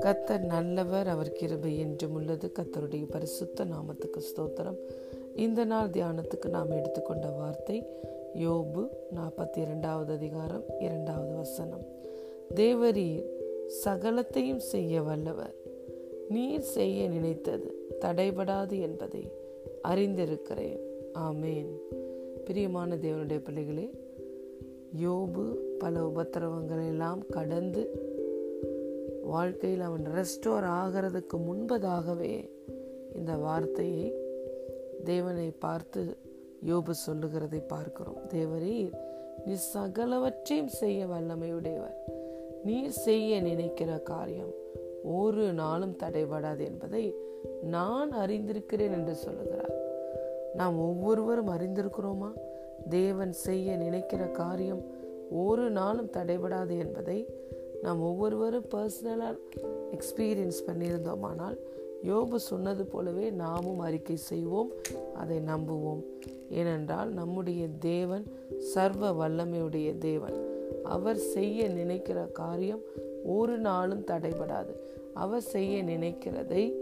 கத்தர் நல்லவர் அவர் கிருபை என்றும் உள்ளது. கத்தருடைய பரிசுத்த நாமத்துக்கு ஸ்தோத்திரம். இந்த நாள் தியானத்துக்கு நாம் எடுத்துக்கொண்ட வார்த்தை யோபு நாற்பத்தி இரண்டாவது அதிகாரம் இரண்டாவது வசனம். தேவரீர் சகலத்தையும் செய்ய வல்லவர். நீர் செய்ய நினைத்தது தடைபடாது என்பதை அறிந்திருக்கிறேன். ஆமேன். பிரியமான தேவனுடைய பிள்ளைகளே யோபு பல உபத்திரவங்களை எல்லாம் கடந்து வாழ்க்கையில் அவன் ரெஸ்டோர் ஆகிறதுக்கு முன்பதாகவே இந்த வார்த்தையை தேவனை பார்த்து யோபு சொல்லுகிறதை பார்க்கிறோம். தேவரீர் நீ சகலவற்றையும் செய்ய வல்லமையுடையவர். நீ செய்ய நினைக்கிற காரியம் ஒரு நாளும் தடைபடாது என்பதை நான் அறிந்திருக்கிறேன் என்று சொல்லுகிறார். நாம் ஒவ்வொருவரும் அறிந்திருக்கிறோமா? தேவன் செய்ய நினைக்கிற காரியம் ஒரு நாளும் தடைபடாது என்பதை நாம் ஒவ்வொருவரும் பர்சனலாக எக்ஸ்பீரியன்ஸ் பண்ணியிருந்தோமானால் யோபு சொன்னது போலவே நாமும் அறிக்கை செய்வோம் அதை நம்புவோம். ஏனென்றால் நம்முடைய தேவன் சர்வ வல்லமையுடைய தேவன். அவர் செய்ய நினைக்கிற காரியம் ஒரு நாளும் தடைபடாது. அவர் செய்ய நினைக்கிறதை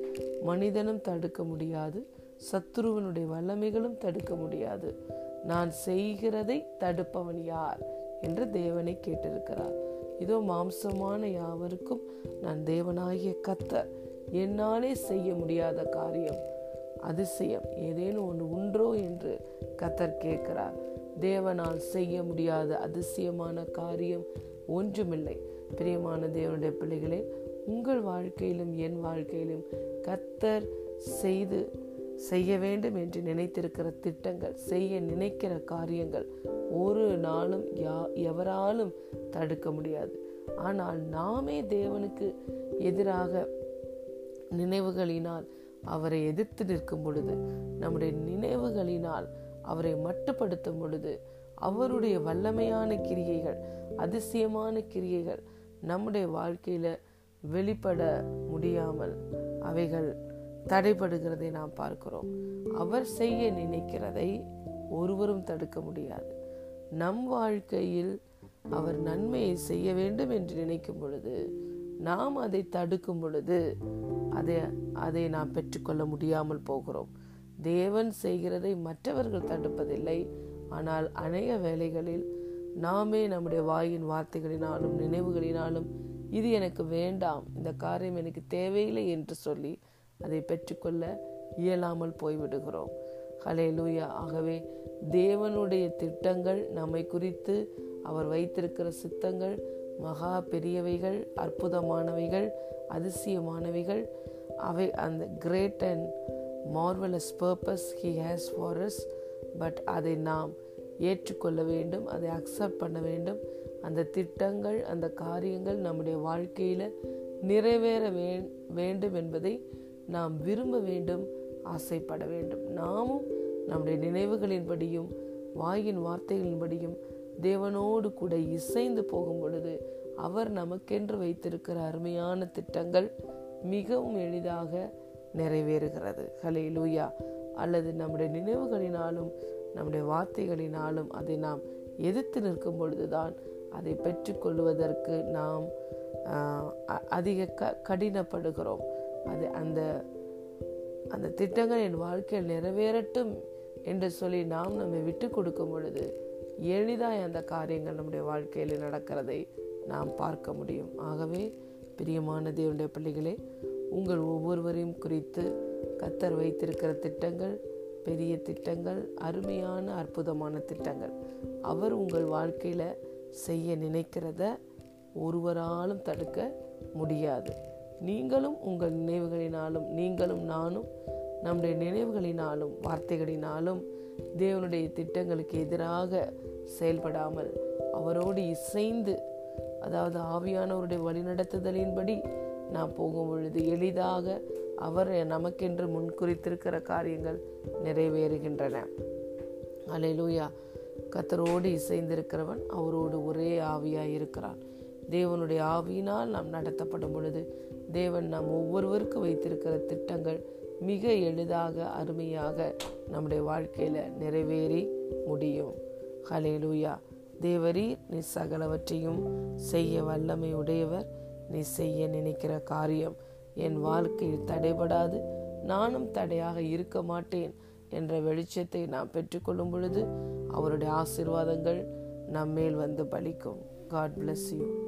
மனிதனும் தடுக்க முடியாது சத்ருவனுடைய வல்லமைகளும் தடுக்க முடியாது. நான் செய்கிறதை தடுப்பவன் யார்? என்று தேவனை கேட்டிருக்கிறார். இதோ மாம்சமான யாவருக்கும் நான் தேவனாகிய கத்தர் என்னாலே செய்ய முடியாத காரியம் அதிசயம். ஏதேனும் ஒன்று உண்டோ என்று கத்தர் கேட்கிறார். தேவனால் செய்ய முடியாத அதிசயமான காரியம் ஒன்றுமில்லை. பிரியமான தேவனுடைய பிள்ளைகளே உங்கள் வாழ்க்கையிலும் என் வாழ்க்கையிலும் கத்தர் செய்து செய்ய வேண்டும் என்று நினைத்திருக்கிற திட்டங்கள் செய்ய நினைக்கிற காரியங்கள் ஒரு நாளும் யா எவராலும் தடுக்க முடியாது. ஆனால் நாமே தேவனுக்கு எதிராக நினைவுகளினால் அவரை எதிர்த்து நிற்கும் பொழுது நம்முடைய நினைவுகளினால் அவரை மட்டுப்படுத்தும் பொழுது அவருடைய வல்லமையான கிரியைகள் அதிசயமான கிரியைகள் நம்முடைய வாழ்க்கையில வெளிப்பட முடியாமல் அவைகள் தடைபடுகிறதை நாம் பார்க்கிறோம். அவர் செய்ய நினைக்கிறதை ஒருவரும் தடுக்க முடியாது. நம் வாழ்க்கையில் அவர் நன்மையை செய்ய வேண்டும் என்று நினைக்கும் பொழுது நாம் அதை தடுக்கும் பொழுது அதை அதை நாம் பெற்றுக்கொள்ள முடியாமல் போகிறோம். தேவன் செய்கிறதை மற்றவர்கள் தடுப்பதில்லை. ஆனால் அநேக வேலைகளில் நாமே நம்முடைய வாயின் வார்த்தைகளினாலும் நினைவுகளினாலும் இது எனக்கு வேண்டாம் இந்த காரியம் எனக்கு தேவையில்லை என்று சொல்லி அதை பெற்றுக்கொள்ள இயலாமல் போய்விடுகிறோம். ஹலே லூயா ஆகவே தேவனுடைய திட்டங்கள் நம்மை குறித்து அவர் வைத்திருக்கிற சித்தங்கள் மகா பெரியவைகள் அற்புதமானவைகள் அதிசயமானவைகள் அவை அந்த great and marvellous purpose he has for us but அதை நாம் ஏற்றுக்கொள்ள வேண்டும் அதை அக்செப்ட் பண்ண வேண்டும். அந்த திட்டங்கள் அந்த காரியங்கள் நம்முடைய வாழ்க்கையில் நிறைவேற வேண்டும் என்பதை நாம் விரும்ப வேண்டும் ஆசைப்பட வேண்டும். நாமும் நம்முடைய நினைவுகளின்படியும் வாயின் வார்த்தைகளின்படியும் தேவனோடு கூட இசைந்து போகும் பொழுது அவர் நமக்கென்று வைத்திருக்கிற அருமையான திட்டங்கள் மிகவும் எளிதாக நிறைவேறுகிறது. ஹலே லூயா அல்லது நம்முடைய நினைவுகளினாலும் நம்முடைய வார்த்தைகளினாலும் அதை நாம் எதிர்த்து நிற்கும் பொழுதுதான் அதை பெற்றுக்கொள்வதற்கு நாம் அதிக க கடினப்படுகிறோம். அது அந்த அந்த திட்டங்கள் என் வாழ்க்கையில் நிறைவேறட்டும் என்று சொல்லி நாம் நம்மை விட்டு கொடுக்கும் பொழுது எளிதாய் அந்த காரியங்கள் நம்முடைய வாழ்க்கையில் நடக்கிறதை நாம் பார்க்க முடியும். ஆகவே பிரியமான தேவனுடைய பிள்ளைகளே உங்கள் ஒவ்வொருவரையும் குறித்து கத்தர் வைத்திருக்கிற திட்டங்கள் பெரிய திட்டங்கள் அருமையான அற்புதமான திட்டங்கள் அவர் உங்கள் வாழ்க்கையில் செய்ய நினைக்கிறத ஒருவராலும் தடுக்க முடியாது. நீங்களும் உங்கள் நினைவுகளினாலும் நீங்களும் நானும் நம்முடைய நினைவுகளினாலும் வார்த்தைகளினாலும் தேவனுடைய திட்டங்களுக்கு எதிராக செயல்படாமல் அவரோடு இசைந்து அதாவது ஆவியானவருடைய வழிநடத்துதலின்படி நாம் போகும் பொழுது எளிதாக அவர் நமக்கென்று முன்குறித்திருக்கிற காரியங்கள் நிறைவேறுகின்றன. அலையிலூயா கத்தரோடு இசைந்திருக்கிறவன் அவரோடு ஒரே ஆவியாக இருக்கிறான். தேவனுடைய ஆவியினால் நாம் நடத்தப்படும் பொழுது தேவன் நாம் ஒவ்வொருவருக்கும் வைத்திருக்கிற திட்டங்கள் மிக எளிதாக அருமையாக நம்முடைய வாழ்க்கையில் நிறைவேறி முடியும். ஹலேலூயா தேவரி நீ சகலவற்றையும் செய்ய வல்லமை உடையவர். நீ செய்ய நினைக்கிற காரியம் என் வாழ்க்கையில் தடைபடாது. நானும் தடையாக இருக்க மாட்டேன் என்ற வெளிச்சத்தை நாம் பெற்றுக்கொள்ளும் பொழுது அவருடைய ஆசீர்வாதங்கள் நம்மேல் வந்து பலிக்கும். God bless you